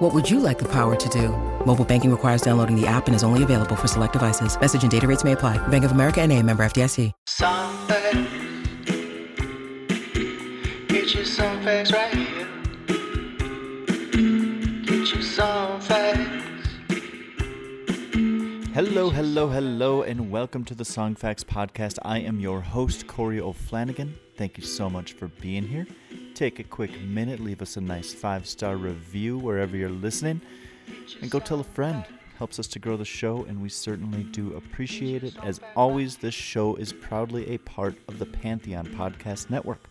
What would you like the power to do? Mobile banking requires downloading the app and is only available for select devices. Message and data rates may apply. Bank of America and a member FDIC. Some facts. Get you some facts right here. Get you some facts. Hello, hello, hello, and welcome to the Song Facts Podcast. I am your host, Corey O'Flanagan. Thank you so much for being here. Take a quick minute, leave us a nice five star review wherever you're listening, and go tell a friend. Helps us to grow the show, and we certainly do appreciate it. As always, this show is proudly a part of the Pantheon Podcast Network.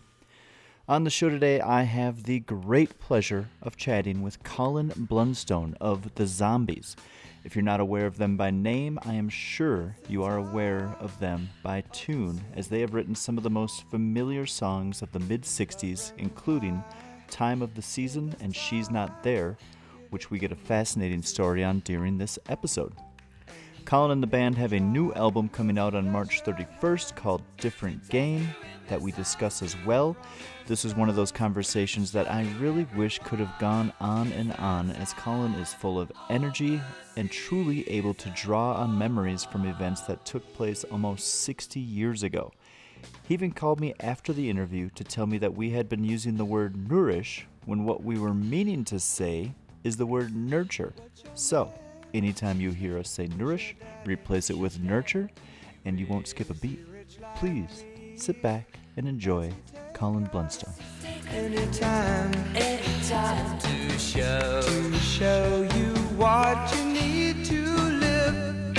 On the show today, I have the great pleasure of chatting with Colin Blunstone of The Zombies. If you're not aware of them by name, I am sure you are aware of them by tune, as they have written some of the most familiar songs of the mid 60s, including Time of the Season and She's Not There, which we get a fascinating story on during this episode. Colin and the band have a new album coming out on March 31st called Different Game that we discuss as well. This is one of those conversations that I really wish could have gone on and on, as Colin is full of energy and truly able to draw on memories from events that took place almost 60 years ago. He even called me after the interview to tell me that we had been using the word nourish when what we were meaning to say is the word nurture. So, anytime you hear us say nourish, replace it with nurture, and you won't skip a beat. Please sit back and enjoy Colin Blunstone. Anytime, anytime to show, to show you what you need to live.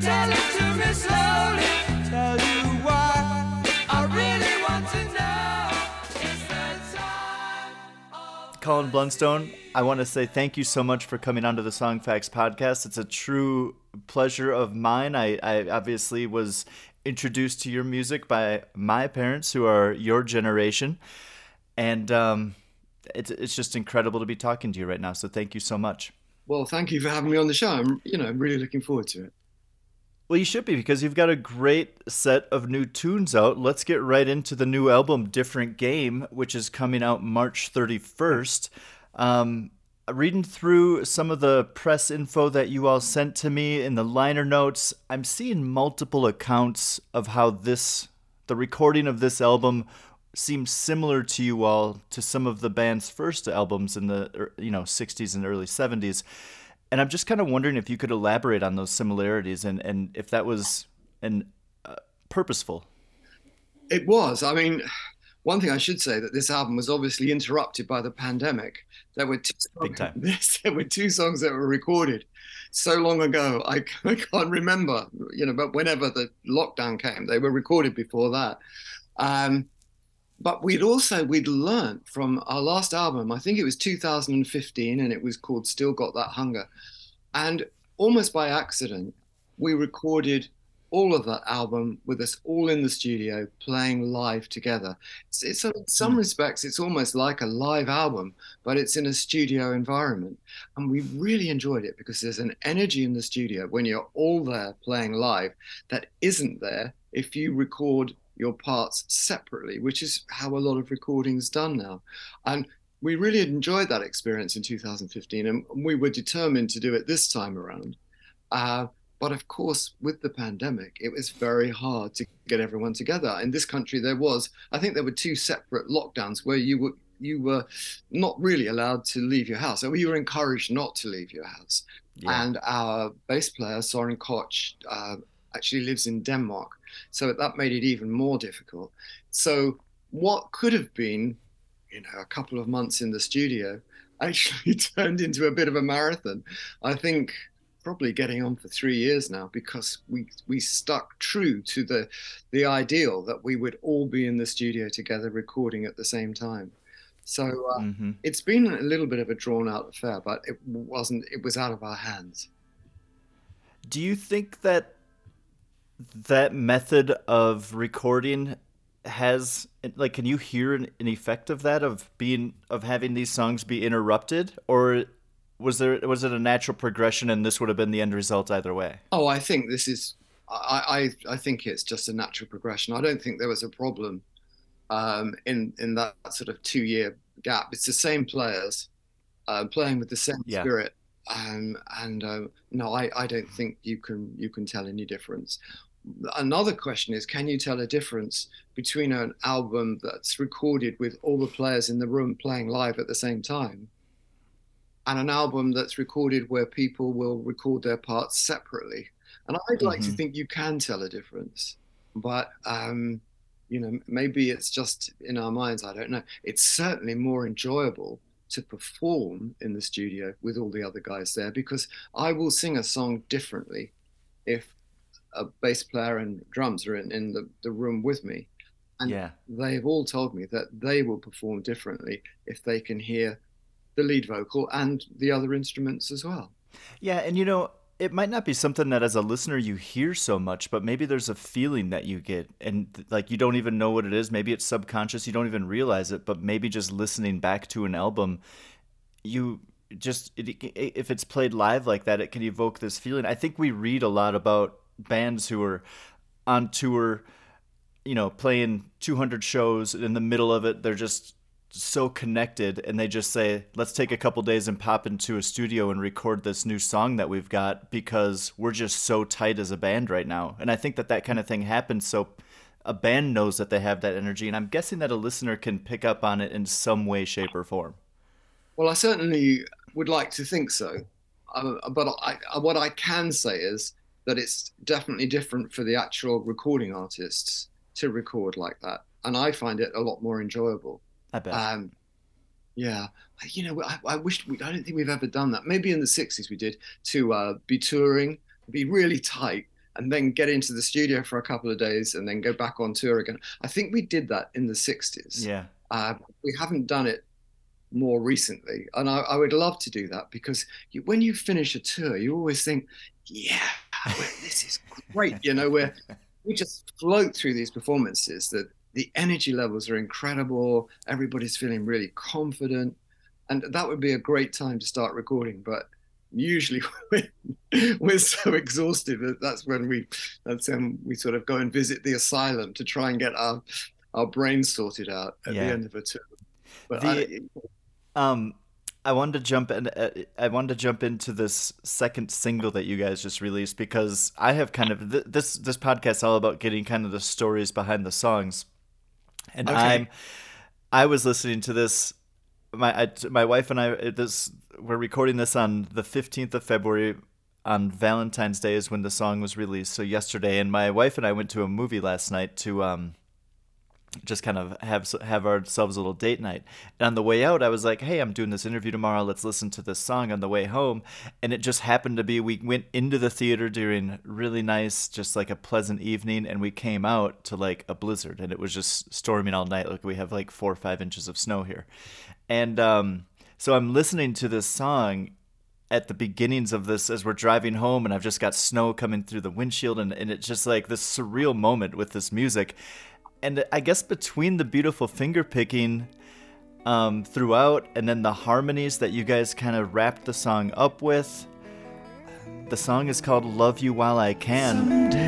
Tell it to me slowly. Tell you what I really want to know. It's the time Colin Blunstone, I want to say thank you so much for coming onto the Song Facts podcast. It's a true pleasure of mine. I, I obviously was introduced to your music by my parents, who are your generation, and um, it's it's just incredible to be talking to you right now. So thank you so much. Well, thank you for having me on the show. I'm, you know, really looking forward to it. Well, you should be because you've got a great set of new tunes out. Let's get right into the new album, Different Game, which is coming out March 31st. Um, reading through some of the press info that you all sent to me in the liner notes, I'm seeing multiple accounts of how this, the recording of this album, seems similar to you all to some of the band's first albums in the er, you know 60s and early 70s. And I'm just kind of wondering if you could elaborate on those similarities and, and if that was an uh, purposeful. It was. I mean, one thing I should say that this album was obviously interrupted by the pandemic. There were two songs, Big time. There were two songs that were recorded so long ago. I, I can't remember, you know, but whenever the lockdown came, they were recorded before that. Um, but we'd also we'd learned from our last album. I think it was 2015, and it was called "Still Got That Hunger." And almost by accident, we recorded all of that album with us all in the studio playing live together. It's, it's in some respects, it's almost like a live album, but it's in a studio environment. And we really enjoyed it because there's an energy in the studio when you're all there playing live that isn't there if you record your parts separately, which is how a lot of recordings done now. And we really enjoyed that experience in 2015, and we were determined to do it this time around. Uh, but of course, with the pandemic, it was very hard to get everyone together. In this country, there was, I think, there were two separate lockdowns where you were you were not really allowed to leave your house. Or you were encouraged not to leave your house. Yeah. And our bass player, Soren Koch, uh, actually lives in Denmark. So that made it even more difficult. So what could have been, you know, a couple of months in the studio actually turned into a bit of a marathon. I think probably getting on for three years now because we we stuck true to the the ideal that we would all be in the studio together recording at the same time. So uh, hmm it's been a little bit of a drawn out affair, but it wasn't. It was out of our hands. Do you think that that method of recording has like can you hear an, an, effect of that of being of having these songs be interrupted or was there was it a natural progression and this would have been the end result either way? Oh i think this is i i, I think it's just a natural progression. I don't think there was a problem um, in in that sort of two year gap. It's the same players uh, playing with the same yeah. spirit. Um, and uh, no I, I don't think you can you can tell any difference. Another question is can you tell a difference between an album that's recorded with all the players in the room playing live at the same time and an album that's recorded where people will record their parts separately and i'd like mm-hmm. to think you can tell a difference but um, you know maybe it's just in our minds i don't know it's certainly more enjoyable to perform in the studio with all the other guys there because i will sing a song differently if a bass player and drums are in, in the, the room with me. And yeah. they've all told me that they will perform differently if they can hear the lead vocal and the other instruments as well. Yeah, and you know, it might not be something that as a listener you hear so much, but maybe there's a feeling that you get and like you don't even know what it is. Maybe it's subconscious, you don't even realize it, but maybe just listening back to an album, you just it, if it's played live like that, it can evoke this feeling. I think we read a lot about bands who are on tour, you know, playing 200 shows. In the middle of it, they're just so connected and they just say let's take a couple days and pop into a studio and record this new song that we've got because we're just so tight as a band right now. And i think that that kind of thing happens so a band knows that they have that energy and i'm guessing that a listener can pick up on it in some way shape or form. Well i certainly would like to think so. Uh, but I, what i can say is that it's definitely different for the actual recording artists to record like that, and I find it a lot more enjoyable. I bet. Um, yeah, you know, I, I wish we, I don't think we've ever done that. Maybe in the '60s we did to uh, be touring, be really tight, and then get into the studio for a couple of days, and then go back on tour again. I think we did that in the '60s. Yeah. Uh, we haven't done it more recently, and I, I would love to do that because you, when you finish a tour, you always think, yeah, this is great. You know, where we just float through these performances that the energy levels are incredible. Everybody's feeling really confident. And that would be a great time to start recording. But usually we're so exhausted that that's when we that's when we sort of go and visit the asylum to try and get our our brains sorted out at yeah. the end of a tour. But the, I, um I wanted to jump in. Uh, I wanted to jump into this second single that you guys just released because I have kind of th- this this podcast all about getting kind of the stories behind the songs, and okay. I'm I was listening to this. My I, my wife and I uh, this we're recording this on the fifteenth of February. On Valentine's Day is when the song was released. So yesterday, and my wife and I went to a movie last night to um just kind of have have ourselves a little date night. And on the way out, I was like, "Hey, I'm doing this interview tomorrow. Let's listen to this song on the way home." And it just happened to be we went into the theater during really nice, just like a pleasant evening, and we came out to like a blizzard, and it was just storming all night. Like we have like four or five inches of snow here, and um, so I'm listening to this song at the beginnings of this as we're driving home and I've just got snow coming through the windshield and, and it's just like this surreal moment with this music and I guess between the beautiful finger picking um, throughout and then the harmonies that you guys kind of wrapped the song up with, the song is called Love You While I Can. Someday,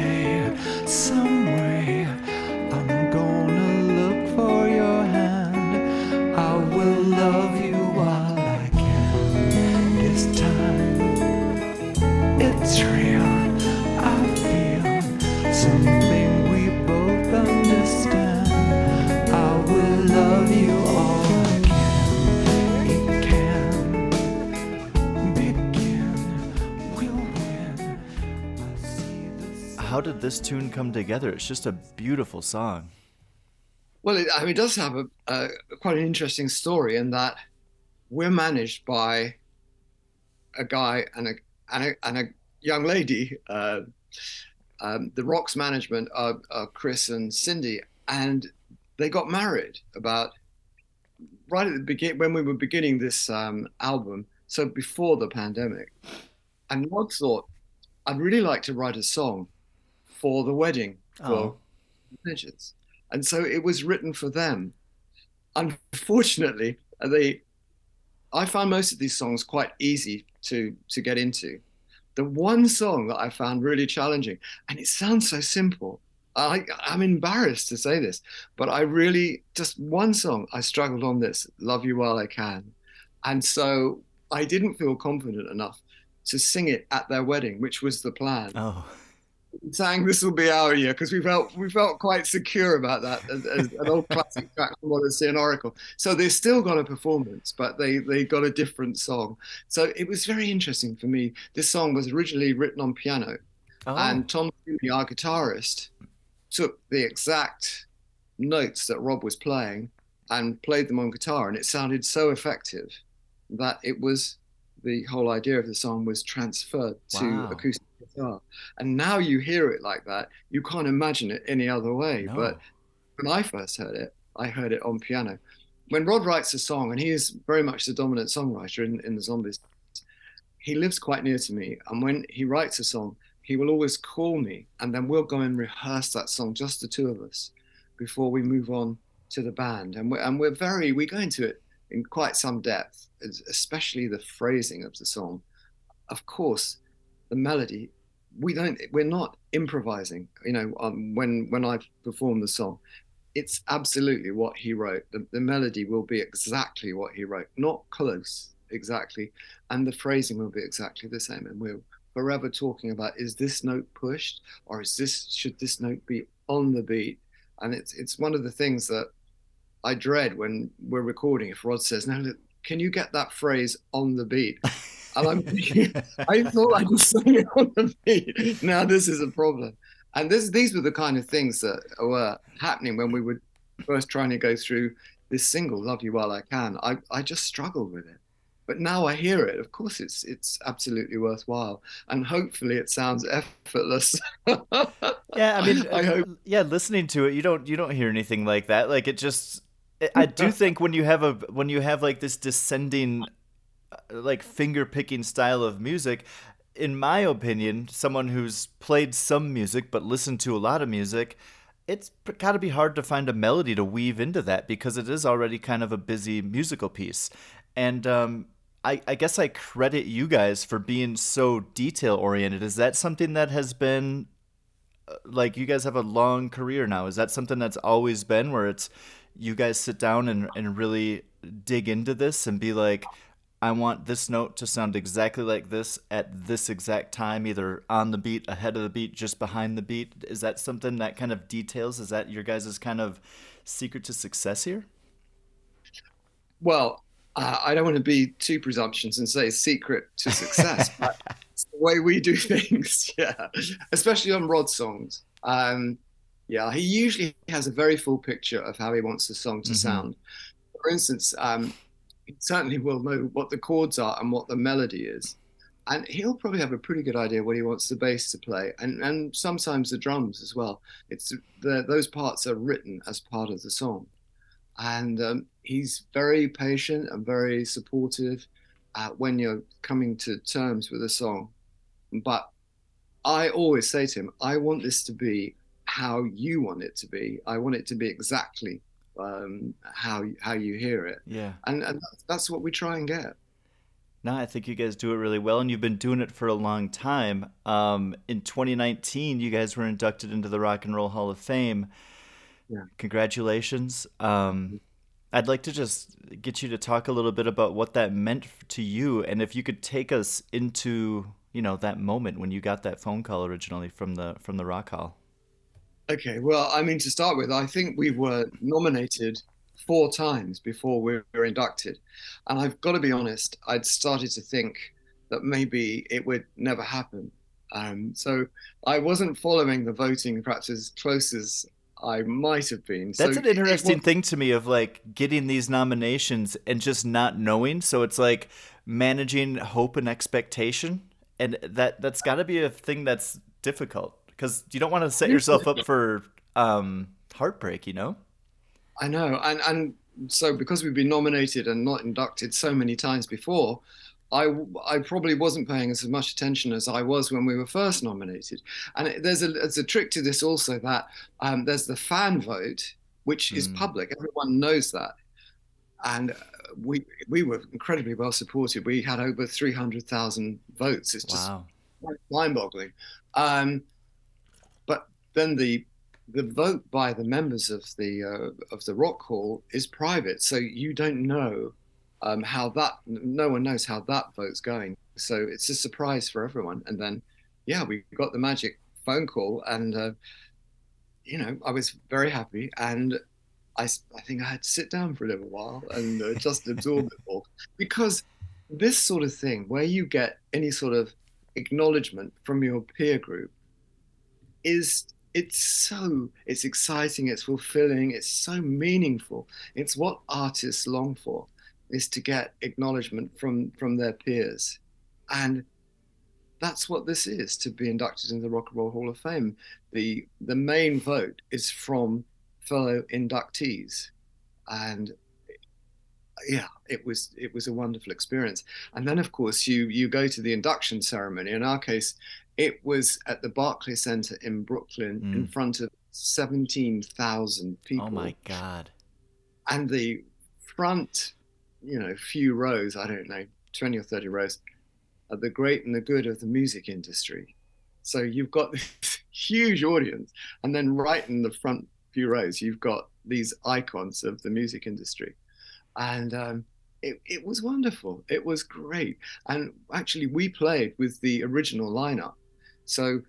this tune come together? It's just a beautiful song. Well, it, I mean, it does have a, a, quite an interesting story in that we're managed by a guy and a and a, and a young lady. Uh, um, the Rocks management Chris and Cindy, and they got married about right at the beginning when we were beginning this um, album. So before the pandemic, and Rod thought, I'd really like to write a song for the wedding for Oh. And so it was written for them. Unfortunately, they I found most of these songs quite easy to to get into. The one song that I found really challenging, and it sounds so simple. I, I'm embarrassed to say this, but I really just one song I struggled on this, "Love You While I Can," and so I didn't feel confident enough to sing it at their wedding, which was the plan Oh. Saying this will be our year because we felt we felt quite secure about that as, as an old classic track from Odessey and Oracle. So they still got a performance, but they they got a different song. So it was very interesting for me. This song was originally written on piano, Oh. and Tom our guitarist, took the exact notes that Rod was playing and played them on guitar, and it sounded so effective that it was the whole idea of the song was transferred to Wow. acoustic guitar. And now you hear it like that, you can't imagine it any other way. No. But when I first heard it, I heard it on piano. When Rod writes a song, and he is very much the dominant songwriter in, in the Zombies, he lives quite near to me. And when he writes a song, he will always call me, and then we'll go and rehearse that song, just the two of us, before we move on to the band. And we're, and we're very, we go into it in quite some depth, especially the phrasing of the song. Of course, the melody, we don't, we're not improvising, you know, um, when, when I perform the song. It's absolutely what he wrote. The, the melody will be exactly what he wrote, not close exactly, and the phrasing will be exactly the same. And we're forever talking about is this note pushed or is this should this note be on the beat? And it's it's one of the things that I dread when we're recording. If Rod says, "Now, can you get that phrase on the beat?" And I'm I thought I just sang it on the beat. Now this is a problem. And this, these were the kind of things that were happening when we were first trying to go through this single, "Love You While I Can." I, I just struggled with it, but now I hear it. Of course, it's it's absolutely worthwhile, and hopefully, it sounds effortless. Yeah, I mean, I hope. yeah, listening to it, you don't you don't hear anything like that. Like it just, I- do think when you have a when you have like this descending, like finger picking style of music, in my opinion, someone who's played some music but listened to a lot of music, it's got to be hard to find a melody to weave into that because it is already kind of a busy musical piece, and um. I, I guess I credit you guys for being so detail oriented. Is that something that has been like you guys have a long career now is that something that's always been where it's you guys sit down and, and really dig into this and be like i want this note to sound exactly like this at this exact time either on the beat ahead of the beat just behind the beat is that something that kind of details is that your guys' kind of secret to success here Well, uh, I don't want to be too presumptuous and say secret to success, but it's the way we do things, yeah, especially on Rod songs. Um, yeah, he usually has a very full picture of how he wants the song to Mhm. sound. For instance, um, certainly will know what the chords are and what the melody is. And he'll probably have a pretty good idea what he wants the bass to play, and, and sometimes the drums as well. It's the, those parts are written as part of the song and um, he's very patient and very supportive uh, when you're coming to terms with a song. But I always say to him, I want this to be how you want it to be. I want it to be exactly um, how how you hear it, yeah and, and that's, what we try and get. No, I think you guys do it really well, and you've been doing it for a long time. Um, in 2019, you guys were inducted into the Rock and Roll Hall of Fame. Yeah. Congratulations. Um, I'd like to just get you to talk a little bit about what that meant to you, and if you could take us into, you know, that moment when you got that phone call originally from the from the Rock Hall. Okay, well, I mean, to start with, I think we were nominated four times before we were inducted. And I've got to be honest, I'd started to think that maybe it would never happen. Um, so I wasn't following the voting perhaps as close as I might have been. That's so an interesting was- thing to me of like getting these nominations and just not knowing. So it's like managing hope and expectation, and that that's got to be a thing that's difficult because you don't want to set yourself up for um, heartbreak, you know? I know, and and so because we've been nominated and not inducted so many times before, I, I probably wasn't paying as much attention as I was when we were first nominated. And there's a there's a trick to this also that um, there's the fan vote, which is Mm. public. Everyone knows that, and we we were incredibly well supported. We had over three hundred thousand votes. It's just Wow. mind-boggling. Um, but then the the vote by the members of the uh, of the rock hall is private, so you don't know um, how that. No one knows how that vote's going. So it's a surprise for everyone. And then, yeah, we got the magic phone call, and uh, you know, I was very happy, and I I think I had to sit down for a little while and uh, just absorb it all because this sort of thing, where you get any sort of acknowledgement from your peer group is it's so it's exciting it's fulfilling it's so meaningful. It's what artists long for is to get acknowledgement from from their peers. And that's what this is to be inducted into the rock and roll hall of fame. The the main vote is from fellow inductees. And yeah it was it was a wonderful experience. And then of course you you go to the induction ceremony. In our case it was at the Barclays Center in Brooklyn in Mm. front of 17,000 people. Oh my god. and the front you know few rows i don't know 20 or 30 rows are the great and the good of the music industry. So you've got this huge audience. And then right in the front few rows you've got these icons of the music industry. And um, it, it was wonderful. It was great. And actually we played with the original lineup so,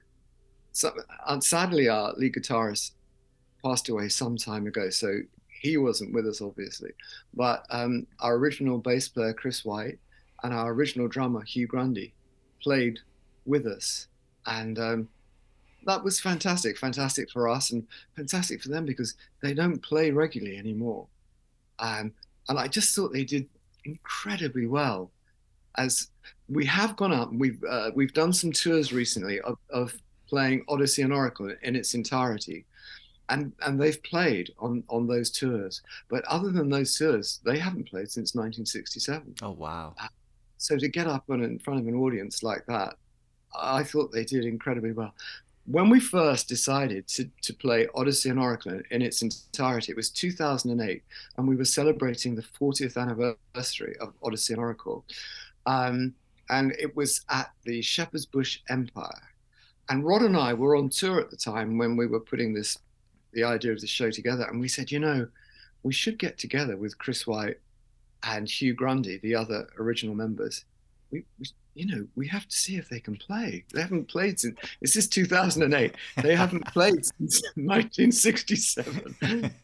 so uh, sadly our lead guitarist passed away some time ago so he wasn't with us obviously. But um, our original bass player chris white and our original drummer hugh grundy played with us. And um, that was fantastic fantastic for us and fantastic for them because they don't play regularly anymore. Um, and i just thought they did incredibly well as we have gone up we've uh, we've done some tours recently of, of playing odessey and oracle in its entirety. And and they've played on on those tours. But other than those tours they haven't played since 1967 Oh wow. so to get up on in front of an audience like that i thought they did incredibly well. When we first decided to, to play odessey and oracle in, in its entirety it was 2008 and we were celebrating the 40th anniversary of odessey and oracle um, and it was at the shepherd's bush empire. And rod and i were on tour at the time when we were putting this the idea of the show together. And we said you know we should get together with chris white and hugh grundy the other original members. We, we you know we have to see if they can play. They haven't played since this is 2008 they haven't played since 1967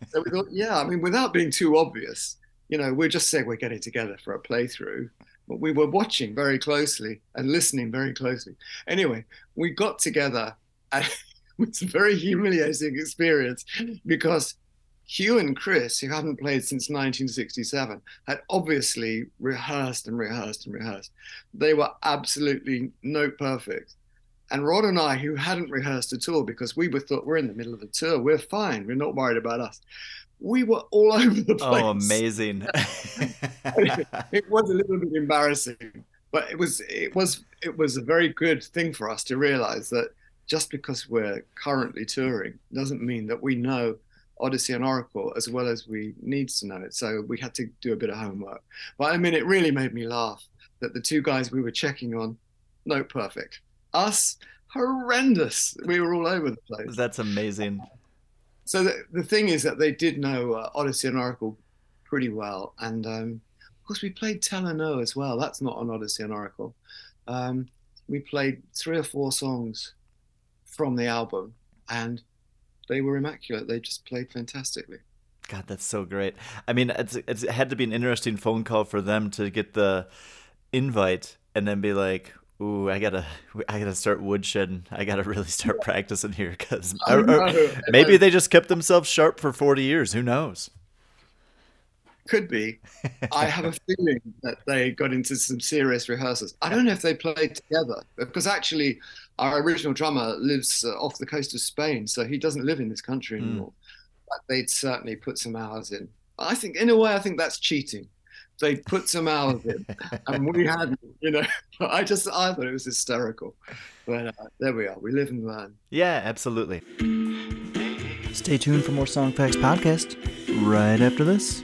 so we thought yeah i mean without being too obvious you know we're just saying we're getting together for a playthrough we were watching very closely and listening very closely anyway we got together and it was a very humiliating experience because Hugh and Chris, who hadn't played since 1967, had obviously rehearsed and rehearsed and rehearsed. They were absolutely note perfect. And Rod and I, who hadn't rehearsed at all because we were thought we're in the middle of a tour, we're fine, we're not worried about us. We were all over the oh, place. Oh amazing. it was a little bit embarrassing, but it was it was it was a very good thing for us to realize that just because we're currently touring doesn't mean that we know Odessey and Oracle as well as we need to know it. So we had to do a bit of homework. But I mean, it really made me laugh that the two guys we were checking on, no perfect. Us, horrendous. We were all over the place. That's amazing. So the, the thing is that they did know uh, Odessey and Oracle pretty well. And um, of course, we played Tell Her No as well. That's not on Odessey and Oracle. Um, we played three or four songs from the album and they were immaculate. They just played fantastically. God, that's so great. I mean, it's, it's it had to be an interesting phone call for them to get the invite and then be like, "Ooh, I gotta, I gotta start woodshedding. I gotta really start practicing here because maybe they just kept themselves sharp for forty years. Who knows? Could be. I have a feeling that they got into some serious rehearsals. I don't know if they played together because actually, our original drummer lives uh, off the coast of Spain, so he doesn't live in this country Hmm. anymore. But they'd certainly put some hours in. I think, in a way, I think that's cheating they put some out of it, and we hadn't. You know, I just I thought it was hysterical. But uh, there we are. We live and learn. Yeah, absolutely. Stay tuned for more Song Facts podcast right after this.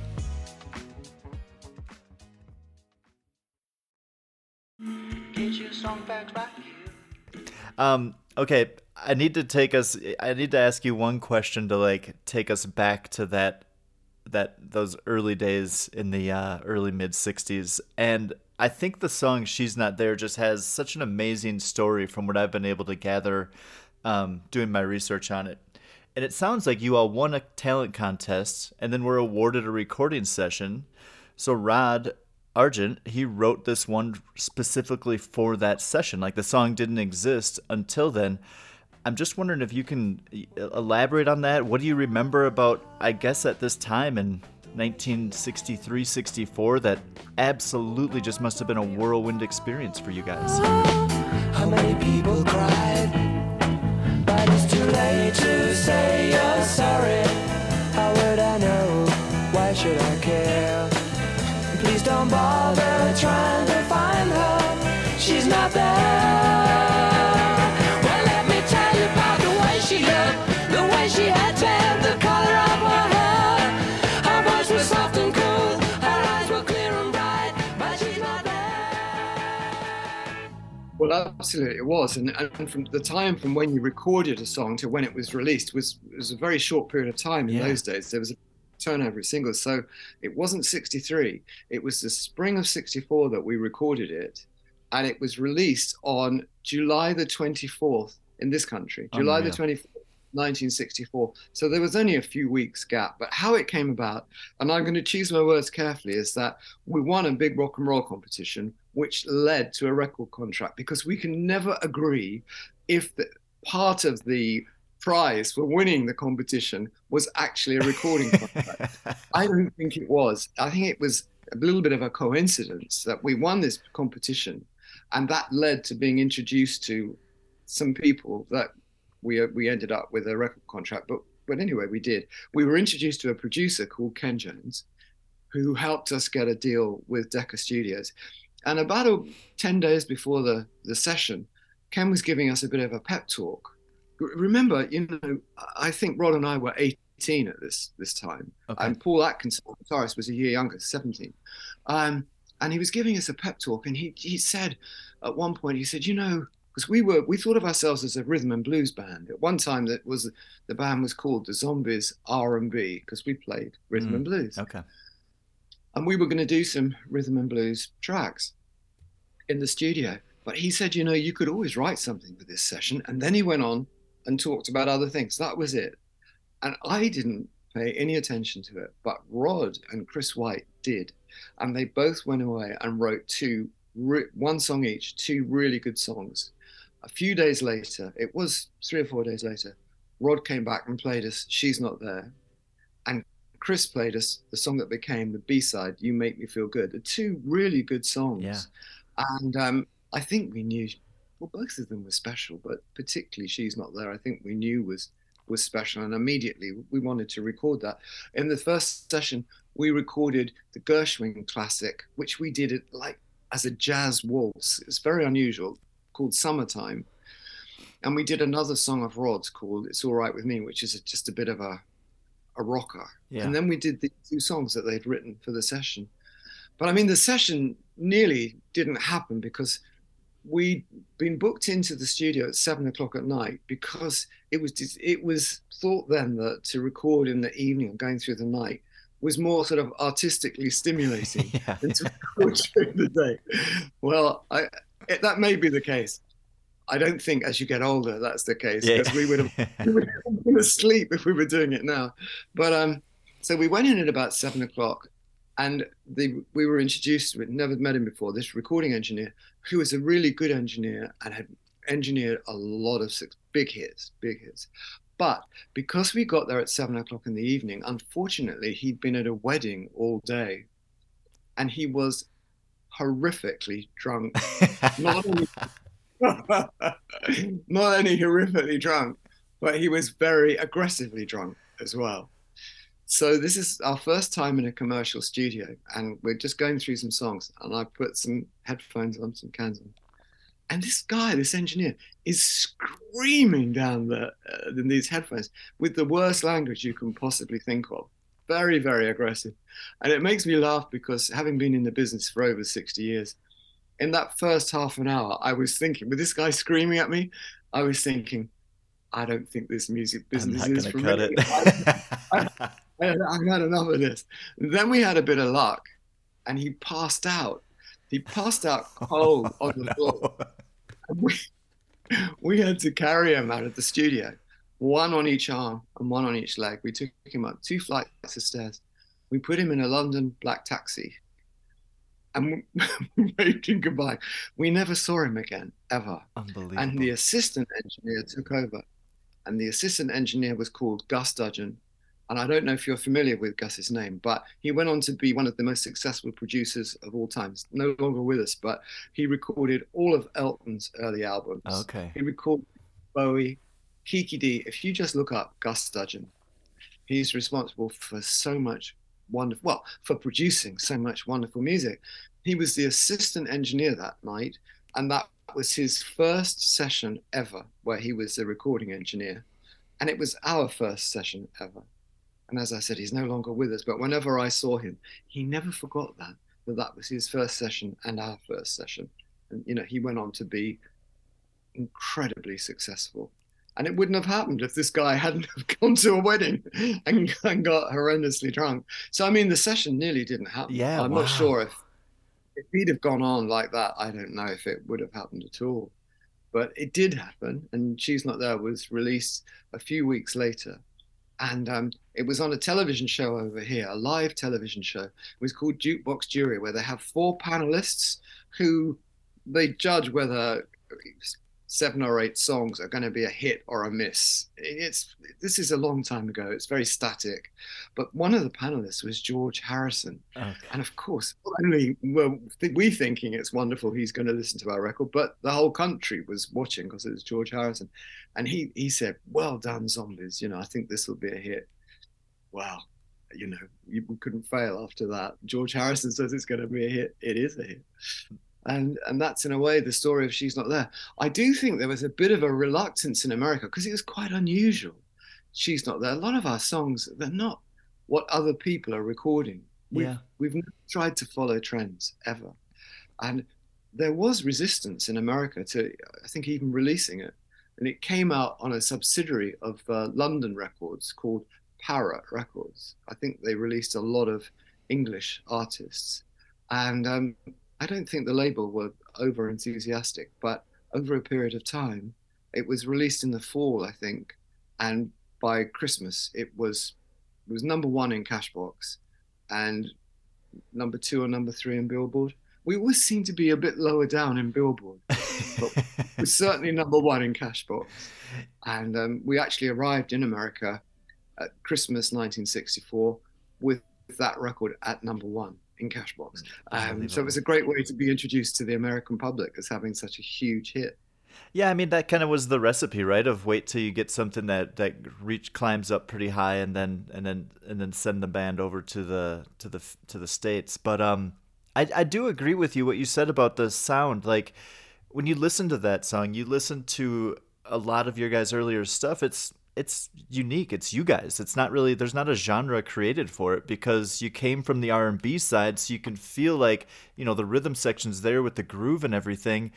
Um, okay, I need to take us. I need to ask you one question to like take us back to that that those early days in the uh, early mid '60s, and I think the song "She's Not There" just has such an amazing story from what I've been able to gather um, doing my research on it. And it sounds like you all won a talent contest and then were awarded a recording session. So Rod Argent, he wrote this one specifically for that session. Like the song didn't exist until then. I'm just wondering if you can elaborate on that. What do you remember about, I guess, at this time in 1963 64 that absolutely just must have been a whirlwind experience for you guys? How many people cried? But it's too late to say Well, absolutely, it was, and, and from the time from when you recorded a song to when it was released was was a very short period of time in Yeah. those days. There was a turnover of singles, so it wasn't '63. It was the spring of '64 that we recorded it, and it was released on July the 24th in this country, oh, July the 24th. 1964. So there was only a few weeks gap, but how it came about, and I'm going to choose my words carefully, is that we won a big rock and roll competition, which led to a record contract because we can never agree if the, part of the prize for winning the competition was actually a recording contract. I don't think it was. I think it was a little bit of a coincidence that we won this competition, and that led to being introduced to some people that we uh, we ended up with a record contract. But but anyway, we did. We were introduced to a producer called Ken Jones, who helped us get a deal with Decca Studios. And about a, ten days before the the session, Ken was giving us a bit of a pep talk. Remember, you know, I think Rod and I were 18 at this this time, Okay. and Paul Atkinson, the guitarist, was a year younger, 17. Um, and he was giving us a pep talk, and he he said at one point, he said, you know, because we were we thought of ourselves as a rhythm and blues band. At one time, that was the band was called the Zombies R and B because we played rhythm Mm. and blues okay. And we were going to do some rhythm and blues tracks in the studio. But he said, you know, you could always write something for this session. And then he went on and talked about other things. That was it. And I didn't pay any attention to it, but Rod and Chris White did. And they both went away and wrote two, one song each, two really good songs. A few days later, it was three or four days later, Rod came back and played us She's Not There. And Chris played us the song that became the B side, You Make Me Feel Good. The two really good songs. Yeah. And um, I think we knew, well, both of them were special, but particularly She's Not There, I think we knew was was special. And immediately we wanted to record that. In the first session, we recorded the Gershwin classic, which we did it like as a jazz waltz. It's very unusual, called Summertime. And we did another song of Rod's called It's All Right With Me, which is just a bit of a, a rocker. Yeah. And then we did the two songs that they'd written for the session. But I mean, the session nearly didn't happen because we'd been booked into the studio at seven o'clock at night because it was it was thought then that to record in the evening or going through the night was more sort of artistically stimulating yeah, than to record during the day. Well, I, it, that may be the case. I don't think as you get older that's the case Yeah. because we would have we would have been asleep if we were doing it now. But um, so we went in at about seven o'clock, and the we were introduced. We'd never met him before. This recording engineer, who was a really good engineer and had engineered a lot of six, big hits, big hits. But because we got there at seven o'clock in the evening, unfortunately, he'd been at a wedding all day, and he was horrifically drunk. Not only, not only horrifically drunk, but he was very aggressively drunk as well. So this is our first time in a commercial studio, and we're just going through some songs, and I put some headphones on, some cans on, and this guy, this engineer, is screaming down the uh, in these headphones with the worst language you can possibly think of. Very, very aggressive, and it makes me laugh because having been in the business for over sixty years, in that first half an hour, I was thinking, with this guy screaming at me, I was thinking, I don't think this music business is for cut me. it. I, I've had enough of this. Then we had a bit of luck, and he passed out. He passed out oh, cold on the floor. And we, we had to carry him out of the studio, one on each arm and one on each leg. We took him up two flights of stairs. We put him in a London black taxi, and waved goodbye. We never saw him again, ever. Unbelievable. And the assistant engineer took over. And the assistant engineer was called Gus Dudgeon. And I don't know if you're familiar with Gus's name, but he went on to be one of the most successful producers of all times. No longer with us, but he recorded all of Elton's early albums. okay. He recorded Bowie, Kiki Dee. If you just look up Gus Dudgeon, he's responsible for so much wonderful, well, for producing so much wonderful music. He was the assistant engineer that night, and that was his first session ever where he was the recording engineer. And it was our first session ever. And as I said, he's no longer with us, but whenever I saw him, he never forgot that, that that was his first session and our first session. And, you know, he went on to be incredibly successful. And it wouldn't have happened if this guy hadn't have gone to a wedding and, and got horrendously drunk. So I mean, the session nearly didn't happen. Yeah, I'm wow. not sure if if he'd have gone on like that. I don't know if it would have happened at all. But it did happen, and She's Not There was released a few weeks later. And um, it was on a television show over here, a live television show. It was called Jukebox Jury, where they have four panelists who they judge whether seven or eight songs are going to be a hit or a miss. It's this is a long time ago. It's very static, but one of the panelists was George Harrison, Okay. and of course, not only were we thinking it's wonderful he's going to listen to our record, but the whole country was watching because it was George Harrison, and he he said, "Well done, zombies. You know, I think this will be a hit." Wow. You know, you couldn't fail after that. George Harrison says it's going to be a hit. It is a hit and and that's in a way the story of she's not there. I do think there was a bit of a reluctance in america because it was quite unusual. She's not there. A lot of our songs they're not what other people are recording. We've, Yeah. we've never tried to follow trends ever. And there was resistance in america to i think even releasing it. And it came out on a subsidiary of uh, london records called parrot records. I think they released a lot of english artists. And um, I don't think the label were over enthusiastic, but over a period of time, it was released in the fall, I think, and by Christmas it was it was number one in Cashbox, and number two or number three in Billboard. we always seem to be a bit lower down in Billboard. but we're certainly number one in Cashbox. And um, we actually arrived in America at Christmas 1964 with that record at number one in Cashbox. Um, so it was a great way to be introduced to the American public as having such a huge hit. Yeah, I mean that kind of was the recipe, right? Of wait till you get something that that reach climbs up pretty high, and then and then and then send the band over to the to the to the states. But um, I I do agree with you what you said about the sound. Like when you listen to that song, you listen to a lot of your guys' earlier stuff. It's it's unique. It's you guys. It's not really there's not a genre created for it because you came from the R&B side so you can feel like, you know, the rhythm section's there with the groove and everything.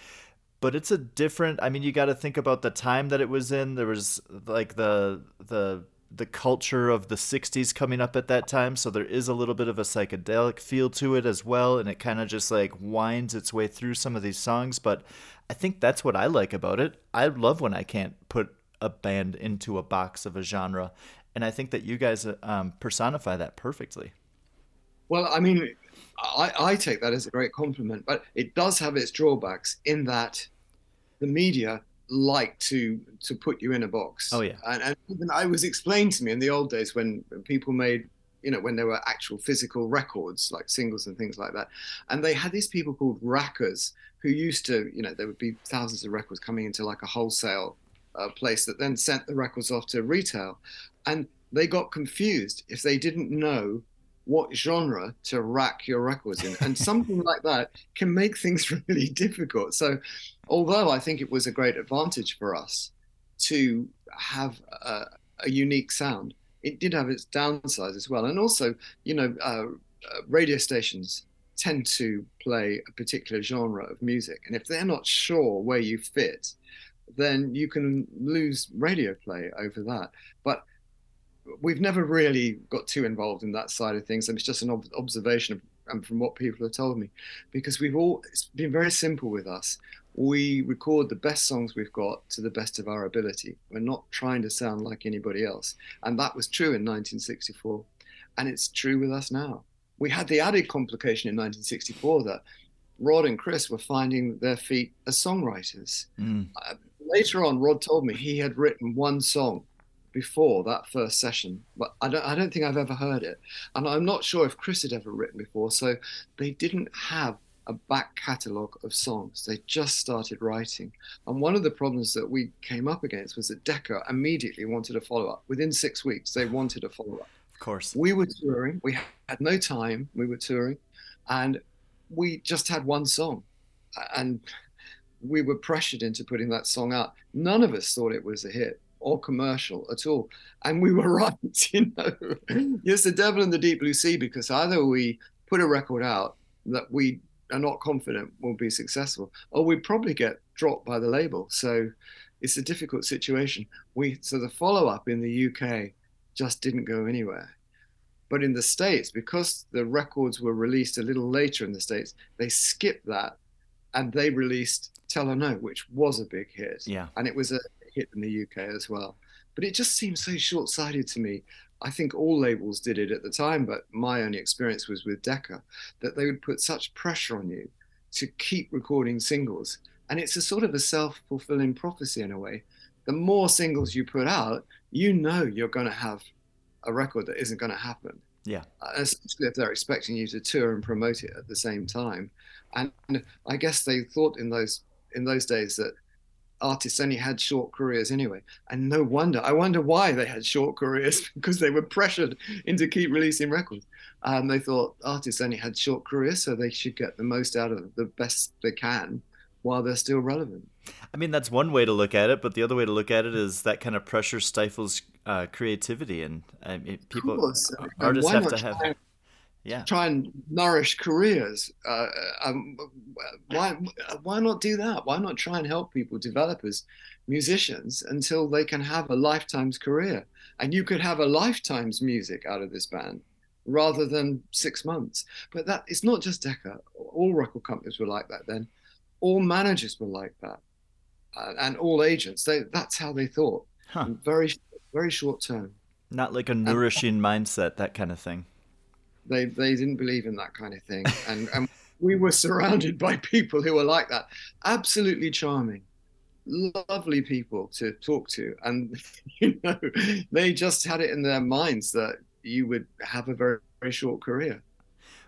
But it's a different I mean you got to think about the time that it was in. There was like the the the culture of the 60s coming up at that time so there is a little bit of a psychedelic feel to it as well and it kind of just like winds its way through some of these songs but i think that's what i like about it i love when i can't put a band into a box of a genre. And I think that you guys um, personify that perfectly. Well, I mean, I, I take that as a great compliment, but it does have its drawbacks in that the media like to to put you in a box. Oh yeah. And, and even I was explained to me in the old days when people made you know when there were actual physical records like singles and things like that and they had these people called rackers who used to you know there would be thousands of records coming into like a wholesale uh, place that then sent the records off to retail. And they got confused if they didn't know what genre to rack your records in. And something like that can make things really difficult. So, although I think it was a great advantage for us to have a, a unique sound, it did have its downsides as well. And also, you know, uh, radio stations tend to play a particular genre of music. And if they're not sure where you fit, then you can lose radio play over that. But we've never really got too involved in that side of things, and it's just an ob- observation of, and from what people have told me, because we've all it's been very simple with us. We record the best songs we've got to the best of our ability. We're not trying to sound like anybody else, and that was true in 1964, and it's true with us now. We had the added complication in 1964 that Rod and Chris were finding their feet as songwriters. Mm. Uh, later on, Rod told me he had written one song before that first session, but I don't, I don't think I've ever heard it. And I'm not sure if Chris had ever written before. So they didn't have a back catalogue of songs. They just started writing. And one of the problems that we came up against was that Decca immediately wanted a follow up. Within six weeks, they wanted a follow up. Of course. We were touring. We had no time. We were touring. And we just had one song. And we were pressured into putting that song out. None of us thought it was a hit or commercial at all. And we were right, you know. it's the devil in the deep blue sea because either we put a record out that we are not confident will be successful, or we probably get dropped by the label. So it's a difficult situation. We so the follow up in the UK just didn't go anywhere. But in the States, because the records were released a little later in the States, they skipped that and they released Tell Her No, which was a big hit. Yeah. And it was a hit in the UK as well. But it just seems so short sighted to me. I think all labels did it at the time, but my only experience was with Decca, that they would put such pressure on you to keep recording singles. And it's a sort of a self fulfilling prophecy in a way. The more singles you put out, you know you're going to have a record that isn't going to happen. Yeah. Uh, especially if they're expecting you to tour and promote it at the same time. And I guess they thought in those in those days that artists only had short careers anyway. And no wonder. I wonder why they had short careers because they were pressured into keep releasing records. And they thought artists only had short careers, so they should get the most out of the best they can while they're still relevant. I mean, that's one way to look at it, but the other way to look at it is that kind of pressure stifles uh, creativity, and um, I mean, people uh, artists have to have yeah. try and nourish careers. Uh, um, why why not do that? Why not try and help people developers, musicians until they can have a lifetime's career? And you could have a lifetime's music out of this band rather than six months. But that it's not just Decca. All record companies were like that then. All managers were like that, uh, and all agents. They that's how they thought. Huh. Very very short term. Not like a nourishing and, mindset, that kind of thing they they didn't believe in that kind of thing, and and we were surrounded by people who were like that. Absolutely charming, lovely people to talk to, and you know, they just had it in their minds that you would have a very, very short career.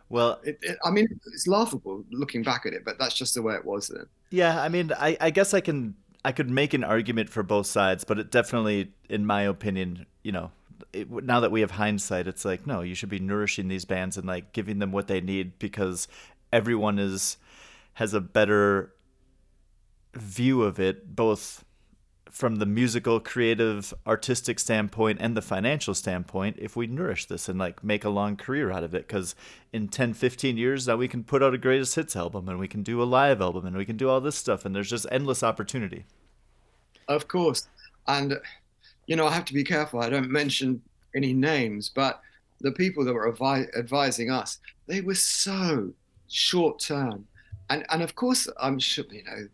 Well, it, it, I mean, it's laughable looking back at it, but that's just the way it was then. Yeah, I mean, I, I guess I can I could make an argument for both sides, but it definitely, in my opinion, you know, it, now that we have hindsight, it's like no, you should be nourishing these bands and like giving them what they need because everyone is has a better view of it, both from the musical, creative, artistic standpoint and the financial standpoint if we nourish this and like make a long career out of it. Because in 10, 15 years, now we can put out a greatest hits album and we can do a live album and we can do all this stuff. And there's just endless opportunity. Of course. And, you know, I have to be careful. I don't mention any names, but the people that were advi- advising us, they were so short term. And, and of course, I'm sure, you know,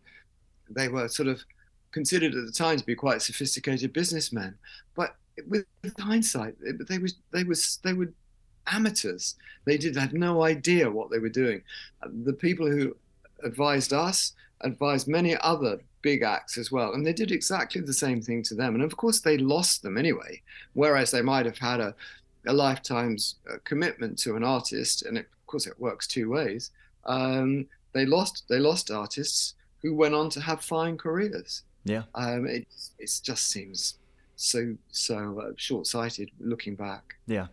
they were sort of considered at the time to be quite sophisticated businessmen. But with hindsight, they was they was they were amateurs. They did had no idea what they were doing. The people who advised us advised many other big acts as well, and they did exactly the same thing to them. And of course, they lost them anyway. Whereas they might have had a a lifetime's uh, commitment to an artist, and it, of course it works two ways. Um, they lost they lost artists who went on to have fine careers. Yeah. Um, it it just seems so so uh, short sighted looking back. Yeah.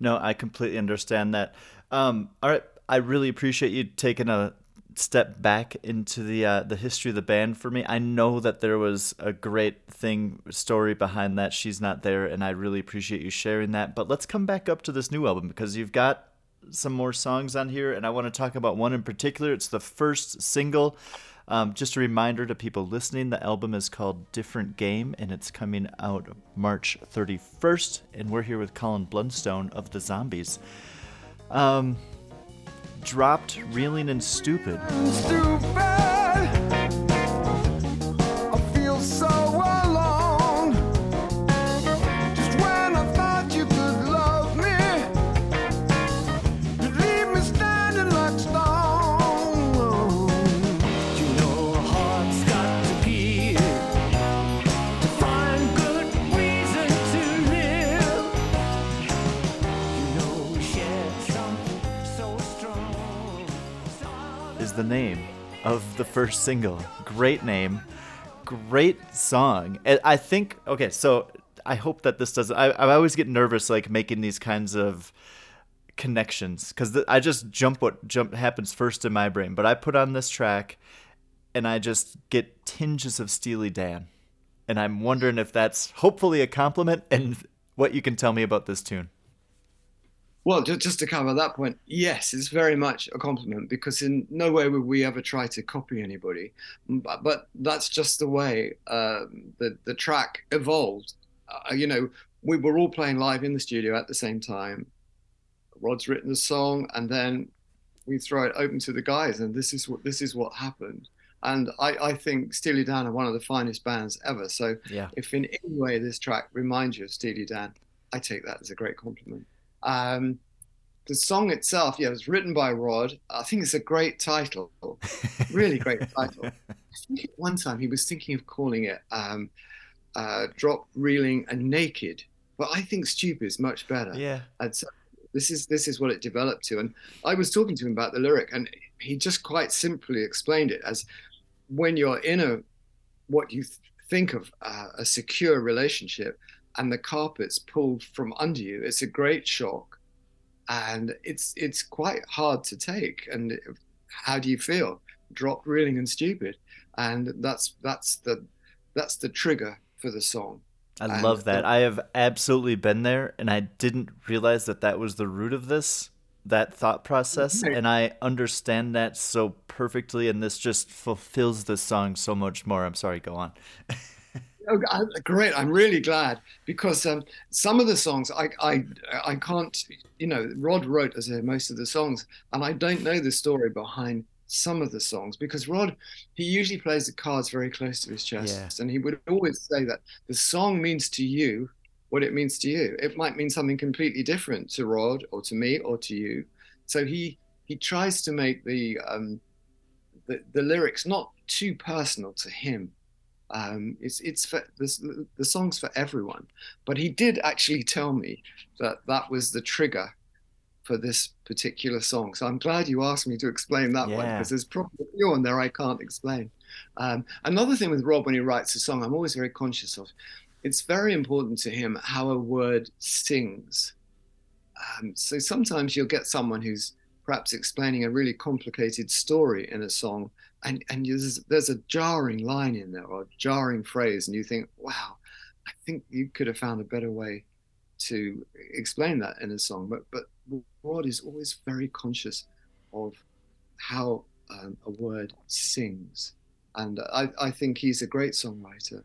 No, I completely understand that. Um, all right, I really appreciate you taking a step back into the uh, the history of the band for me. I know that there was a great thing story behind that. She's not there, and I really appreciate you sharing that. But let's come back up to this new album because you've got some more songs on here, and I want to talk about one in particular. It's the first single. Um, just a reminder to people listening the album is called Different Game and it's coming out March 31st. And we're here with Colin Blunstone of The Zombies. Um, dropped Reeling and Stupid. Stupid. Name of the first single. Great name, great song. I think okay, so I hope that this doesn't. I, I always get nervous like making these kinds of connections because I just jump what jump happens first in my brain. But I put on this track, and I just get tinges of Steely Dan, and I'm wondering if that's hopefully a compliment and what you can tell me about this tune. Well, just to cover that point, yes, it's very much a compliment because in no way would we ever try to copy anybody. But, but that's just the way uh, the the track evolved. Uh, you know, we were all playing live in the studio at the same time. Rod's written the song, and then we throw it open to the guys, and this is what this is what happened. And I, I think Steely Dan are one of the finest bands ever. So yeah. if in any way this track reminds you of Steely Dan, I take that as a great compliment. Um, the song itself, yeah, it was written by Rod. I think it's a great title, really great title. I think at one time he was thinking of calling it um, uh, "Drop, Reeling, and Naked," but I think "Stupid" is much better. Yeah. And so this is this is what it developed to. And I was talking to him about the lyric, and he just quite simply explained it as when you're in a what you th- think of uh, a secure relationship and the carpet's pulled from under you, it's a great shock, and it's it's quite hard to take. And how do you feel? Dropped, reeling, and stupid, and that's that's the that's the trigger for the song. I and love that. The, I have absolutely been there, and I didn't realize that that was the root of this that thought process and i understand that so perfectly and this just fulfills the song so much more i'm sorry go on Oh, great! I'm really glad because um, some of the songs I, I I can't. You know, Rod wrote as most of the songs, and I don't know the story behind some of the songs because Rod he usually plays the cards very close to his chest, yeah. and he would always say that the song means to you what it means to you. It might mean something completely different to Rod or to me or to you. So he he tries to make the um, the, the lyrics not too personal to him. Um, it's it's for the, the songs for everyone. But he did actually tell me that that was the trigger for this particular song. So I'm glad you asked me to explain that yeah. one because there's probably a few on there I can't explain. Um, another thing with Rod when he writes a song, I'm always very conscious of. It's very important to him how a word sings. Um, so sometimes you'll get someone who's perhaps explaining a really complicated story in a song, and and there's, there's a jarring line in there or a jarring phrase, and you think, wow, I think you could have found a better way to explain that in a song. But but Rod is always very conscious of how um, a word sings, and I I think he's a great songwriter,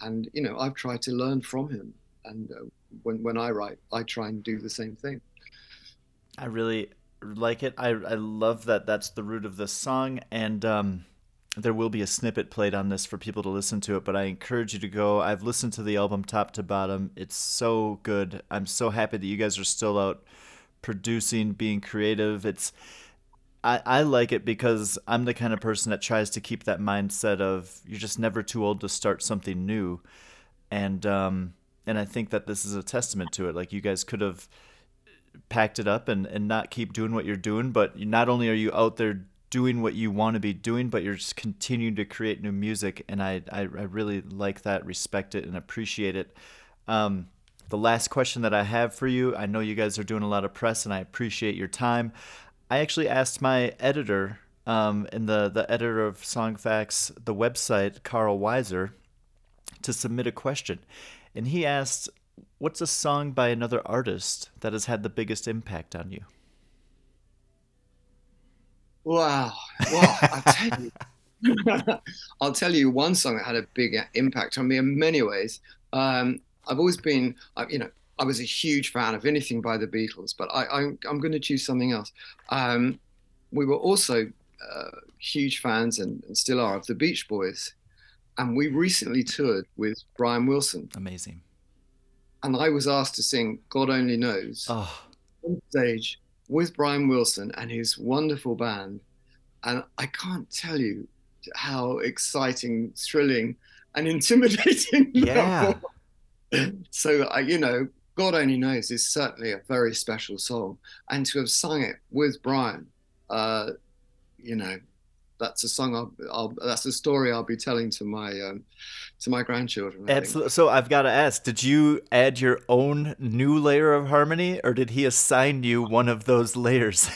and you know I've tried to learn from him, and uh, when when I write, I try and do the same thing. I really like it. I I love that that's the root of the song, and um, there will be a snippet played on this for people to listen to it. But I encourage you to go. I've listened to the album top to bottom. It's so good. I'm so happy that you guys are still out producing, being creative. It's I, I like it because I'm the kind of person that tries to keep that mindset of you're just never too old to start something new, and um, and I think that this is a testament to it. Like you guys could have packed it up and, and not keep doing what you're doing, but not only are you out there doing what you want to be doing, but you're just continuing to create new music, and I I, I really like that, respect it, and appreciate it. Um, the last question that I have for you, I know you guys are doing a lot of press, and I appreciate your time. I actually asked my editor, um, and the the editor of Songfacts, the website, Carl Wiser, to submit a question, and he asked, "What's a song by another artist that has had the biggest impact on you?" Wow. Well, I'll tell you. I'll tell you one song that had a big impact on me in many ways. Um, I've always been, you know, I was a huge fan of anything by the Beatles, but I, am I'm, I'm going to choose something else. Um, we were also uh, huge fans and, and, still are of the Beach Boys, and we recently toured with Brian Wilson. Amazing. And I was asked to sing "God Only Knows" oh. on stage with Brian Wilson and his wonderful band, and I can't tell you how exciting, thrilling, and intimidating yeah. so I, you know, God Only Knows is certainly a very special song, and to have sung it with Brian, uh, you know, that's a song I'll, I'll, that's a story I'll be telling to my um, to my grandchildren. Absolutely. So I've got to ask: Did you add your own new layer of harmony, or did he assign you one of those layers?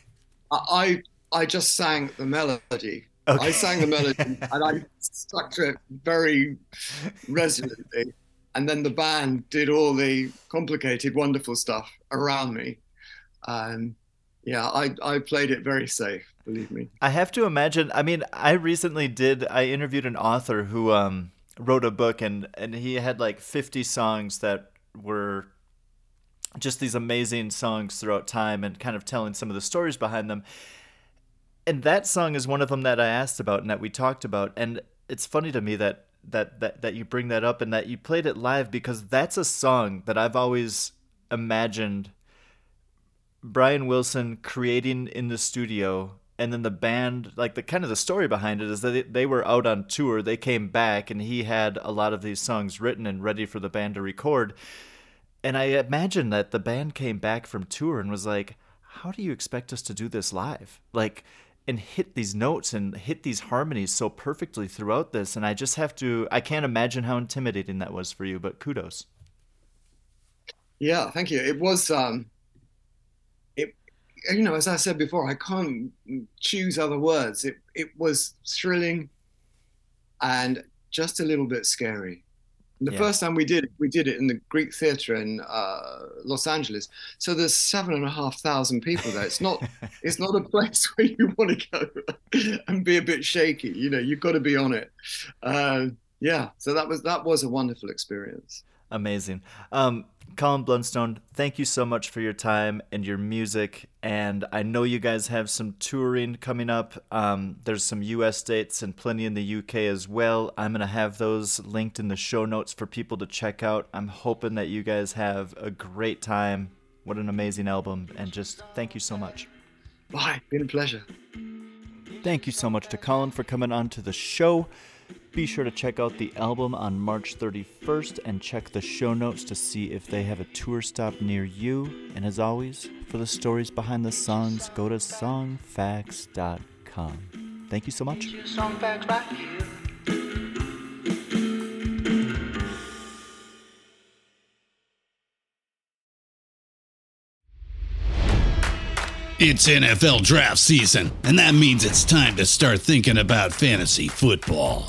I I just sang the melody. Okay. I sang the melody and I stuck to it very resolutely and then the band did all the complicated, wonderful stuff around me. Um, yeah, I, I played it very safe, believe me. I have to imagine. I mean, I recently did. I interviewed an author who um, wrote a book, and and he had like fifty songs that were just these amazing songs throughout time, and kind of telling some of the stories behind them. And that song is one of them that I asked about and that we talked about. And it's funny to me that that, that that you bring that up and that you played it live because that's a song that I've always imagined Brian Wilson creating in the studio and then the band like the kind of the story behind it is that they, were out on tour they came back and he had a lot of these songs written and ready for the band to record. And I imagine that the band came back from tour and was like how do you expect us to do this live? Like and hit these notes and hit these harmonies so perfectly throughout this. And i just have to i can't imagine how intimidating that was for you but kudos. Yeah thank you. It was um you know as i said before i can't choose other words it it was thrilling and just a little bit scary the yeah. first time we did it, we did it in the Greek Theatre in uh, Los Angeles. So there's seven and a half thousand people there. It's not it's not a place where you want to go and be a bit shaky. You know, you've got to be on it. Uh, yeah. So that was that was a wonderful experience. Amazing. Um, Colin Blunstone, thank you so much for your time and your music. And I know you guys have some touring coming up. Um, there's some US dates and plenty in the UK as well. I'm going to have those linked in the show notes for people to check out. I'm hoping that you guys have a great time. What an amazing album. And just thank you so much. Bye. Been a pleasure. Thank you so much to Colin for coming on to the show. Be sure to check out the album on March 31st and check the show notes to see if they have a tour stop near you. And as always, for the stories behind the songs, go to songfacts.com. Thank you so much. It's NFL draft season, and that means it's time to start thinking about fantasy football.